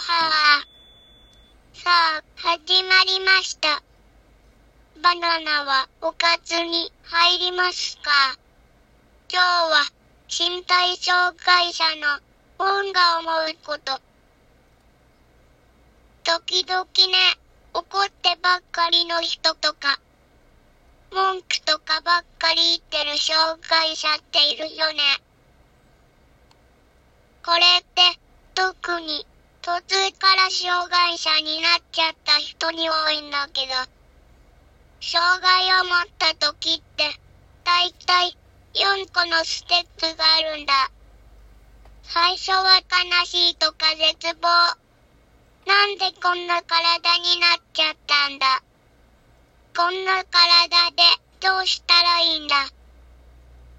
は。さあ、始まりました。バナナはおかずに入りますか？今日は身体障害者の本が思うこと。時々ね、怒ってばっかりの人とか、文句とかばっかり言ってる障害者っているよね。これって、特に、途中から障害者になっちゃった人に多いんだけど、障害を持った時って、だいたい4個のステップがあるんだ。最初は悲しいとか絶望。なんでこんな体になっちゃったんだ。こんな体でどうしたらいいんだ。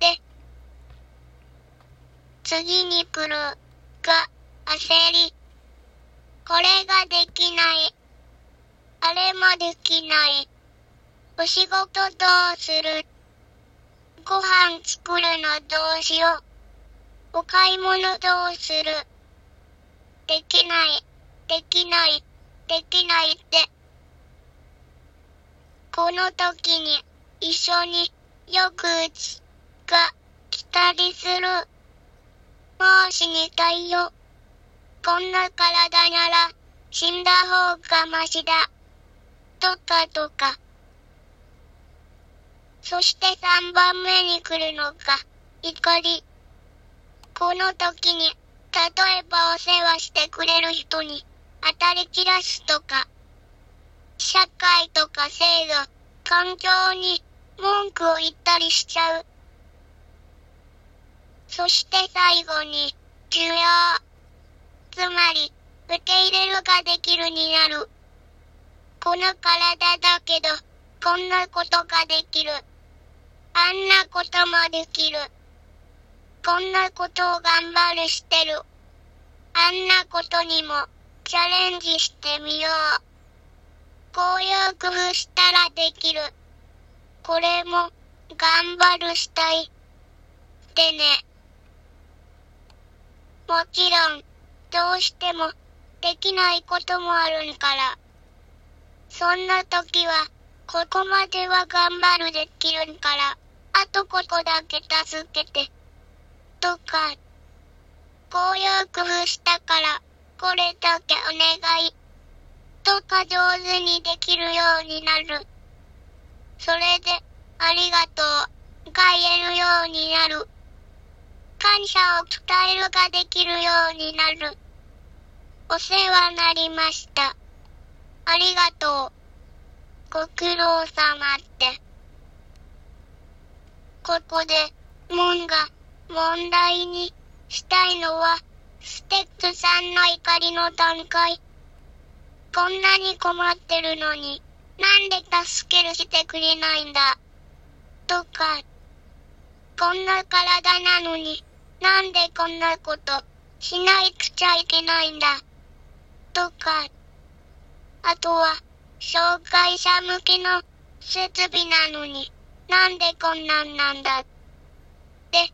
で、次に来るが焦り。これができない。あれもできない。お仕事どうする？ご飯作るのどうしよう？お買い物どうする？できない、できない、できないって。この時に一緒によくうちが来たりする。もう死にたいよ。こんな体なら死んだ方がマシだ。とかとか。そして3番目に来るのが怒り。この時に、例えばお世話してくれる人に当たり散らすとか、社会とか制度、環境に文句を言ったりしちゃう。そして最後に、需要。つまり、受け入れるができるになる。この体だけど、こんなことができる。あんなこともできる。こんなことを頑張るしてる。あんなことにもチャレンジしてみよう。こういう工夫したらできる。これも頑張るしたい。ってね。もちろん、どうしてもできないこともあるんから。そんな時は、ここまでは頑張るできるんから、あとここだけ助けて。とか、こういう工夫したから、これだけお願い。とか上手にできるようになる。それで、ありがとう、が言えるようになる。感謝を伝えるができるようになる。お世話になりました。ありがとう。ご苦労様って。ここで、もんが、問題にしたいのは、ステップ3の怒りの段階。こんなに困ってるのに、なんで助けるしてくれないんだ？とか、こんな体なのに、なんでこんなことしないくちゃいけないんだ？とか、あとは、障害者向けの設備なのに、なんでこんなんなんだ？で、例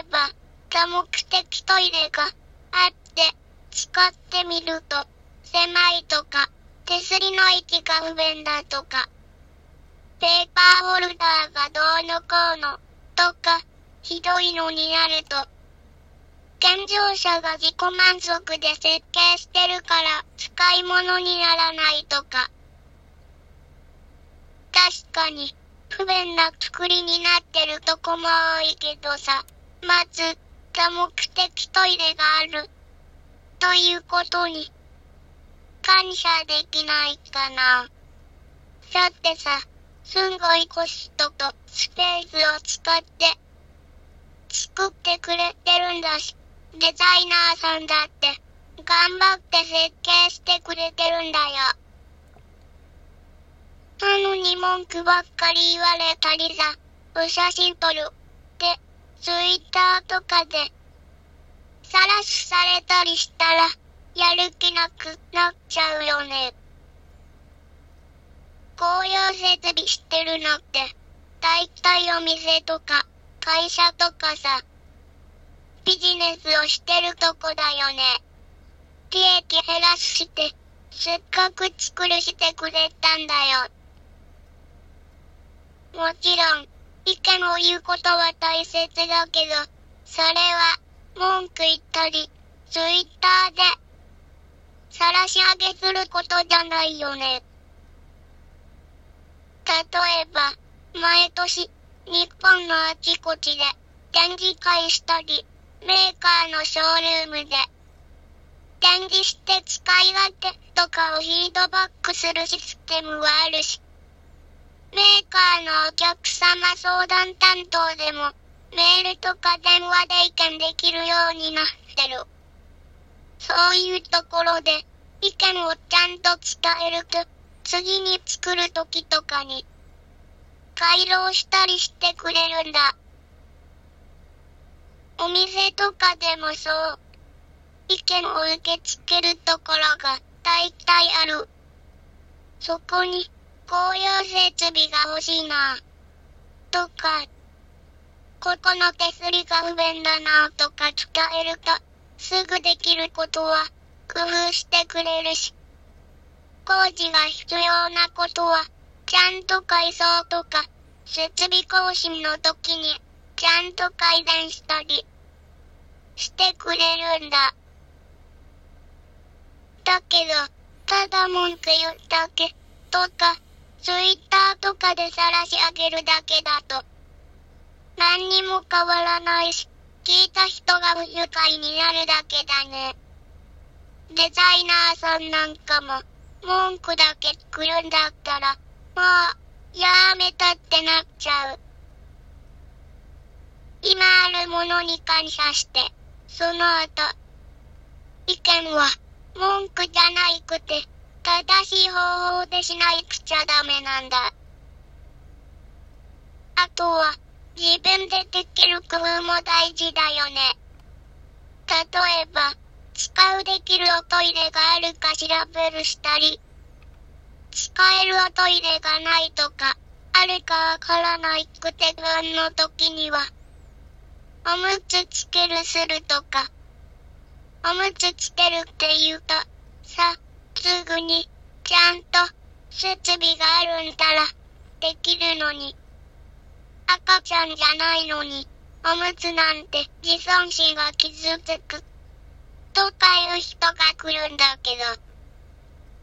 えば、多目的トイレがあって、使ってみると、狭いとか、手すりの位置が不便だとか、ペーパーホルダーがどうのこうの、とか、ひどいのになると、健常者が自己満足で設計してるから使い物にならないとか。確かに不便な作りになってるとこも多いけどさ、まず多目的トイレがある。ということに感謝できないかな。だってさ、すんごいコストとスペースを使って作ってくれてるんだし、デザイナーさんだって頑張って設計してくれてるんだよ。なのに文句ばっかり言われたりさ、お写真撮るってツイッターとかでさらしされたりしたらやる気なくなっちゃうよね。こういう設備してるのって、だいたいお店とか、会社とかさ、ビジネスをしてるとこだよね。利益減らして、せっかく作るしてくれたんだよ。もちろん、意見を言うことは大切だけど、それは、文句言ったり、ツイッターで、晒し上げすることじゃないよね。例えば、毎年、日本のあちこちで展示会したり、メーカーのショールームで展示して使い勝手とかをフィードバックするシステムはあるし、メーカーのお客様相談担当でもメールとか電話で意見できるようになってる。そういうところで意見をちゃんと伝えると次に作るときとかに改良したりしてくれるんだ。お店とかでもそう。意見を受け付けるところが大体ある。そこに、こういう設備が欲しいな。とか、ここの手すりが不便だなとか伝えると、すぐできることは工夫してくれるし、工事が必要なことは、ちゃんと改装とか、設備更新の時に、ちゃんと改善したり、してくれるんだ。だけど、ただ文句言うだけ、とか、ツイッターとかで晒し上げるだけだと、何にも変わらないし、聞いた人が不愉快になるだけだね。デザイナーさんなんかも、文句だけ来るんだったら、まあ、やめたってなっちゃう。今あるものに感謝して、その後、意見は、文句じゃないくて、正しい方法でしないくちゃダメなんだ。あとは、自分でできる工夫も大事だよね。例えば、使うできるおトイレがあるか調べるしたり、使えるおトイレがないとか、あるかわからないくて不安の時には、おむつつけるするとか、おむつつけるって言うと、さ、すぐに、ちゃんと、設備があるんだら、できるのに。赤ちゃんじゃないのに、おむつなんて自尊心が傷つく。とかいう人が来るんだけど、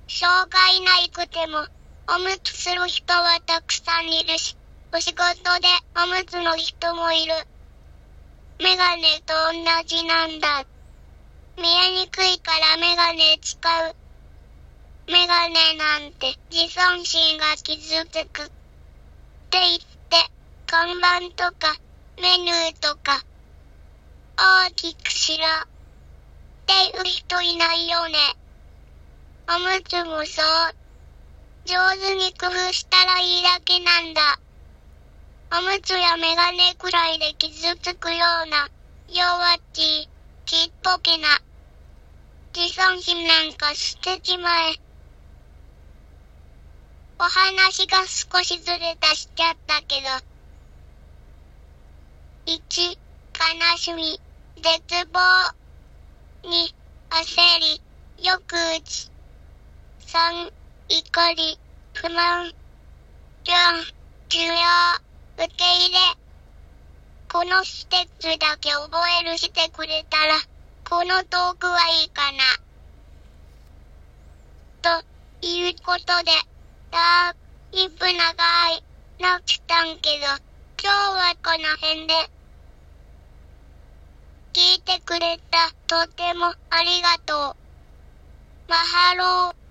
障害ないくても、おむつする人はたくさんいるし、お仕事でおむつの人もいる。メガネと同じなんだ。見えにくいからメガネ使う。メガネなんて自尊心が傷つく。って言って、看板とかメニューとか大きくしろ。っていう人いないよね。おむつもそう。上手に工夫したらいいだけなんだ。おむつやメガネくらいで傷つくような弱っちいちっぽけな。自尊心なんか捨てちまえ。お話が少しずれたしちゃったけど。1、悲しみ、絶望。2、焦り、抑うち。3、怒り、不満。4、需要、受け入れ。このステップだけ覚えるしてくれたら、このトークはいいかな。ということで、だーいぶ長いなったんけど、今日はこの辺で。聞いてくれた、とてもありがとう。マハロー。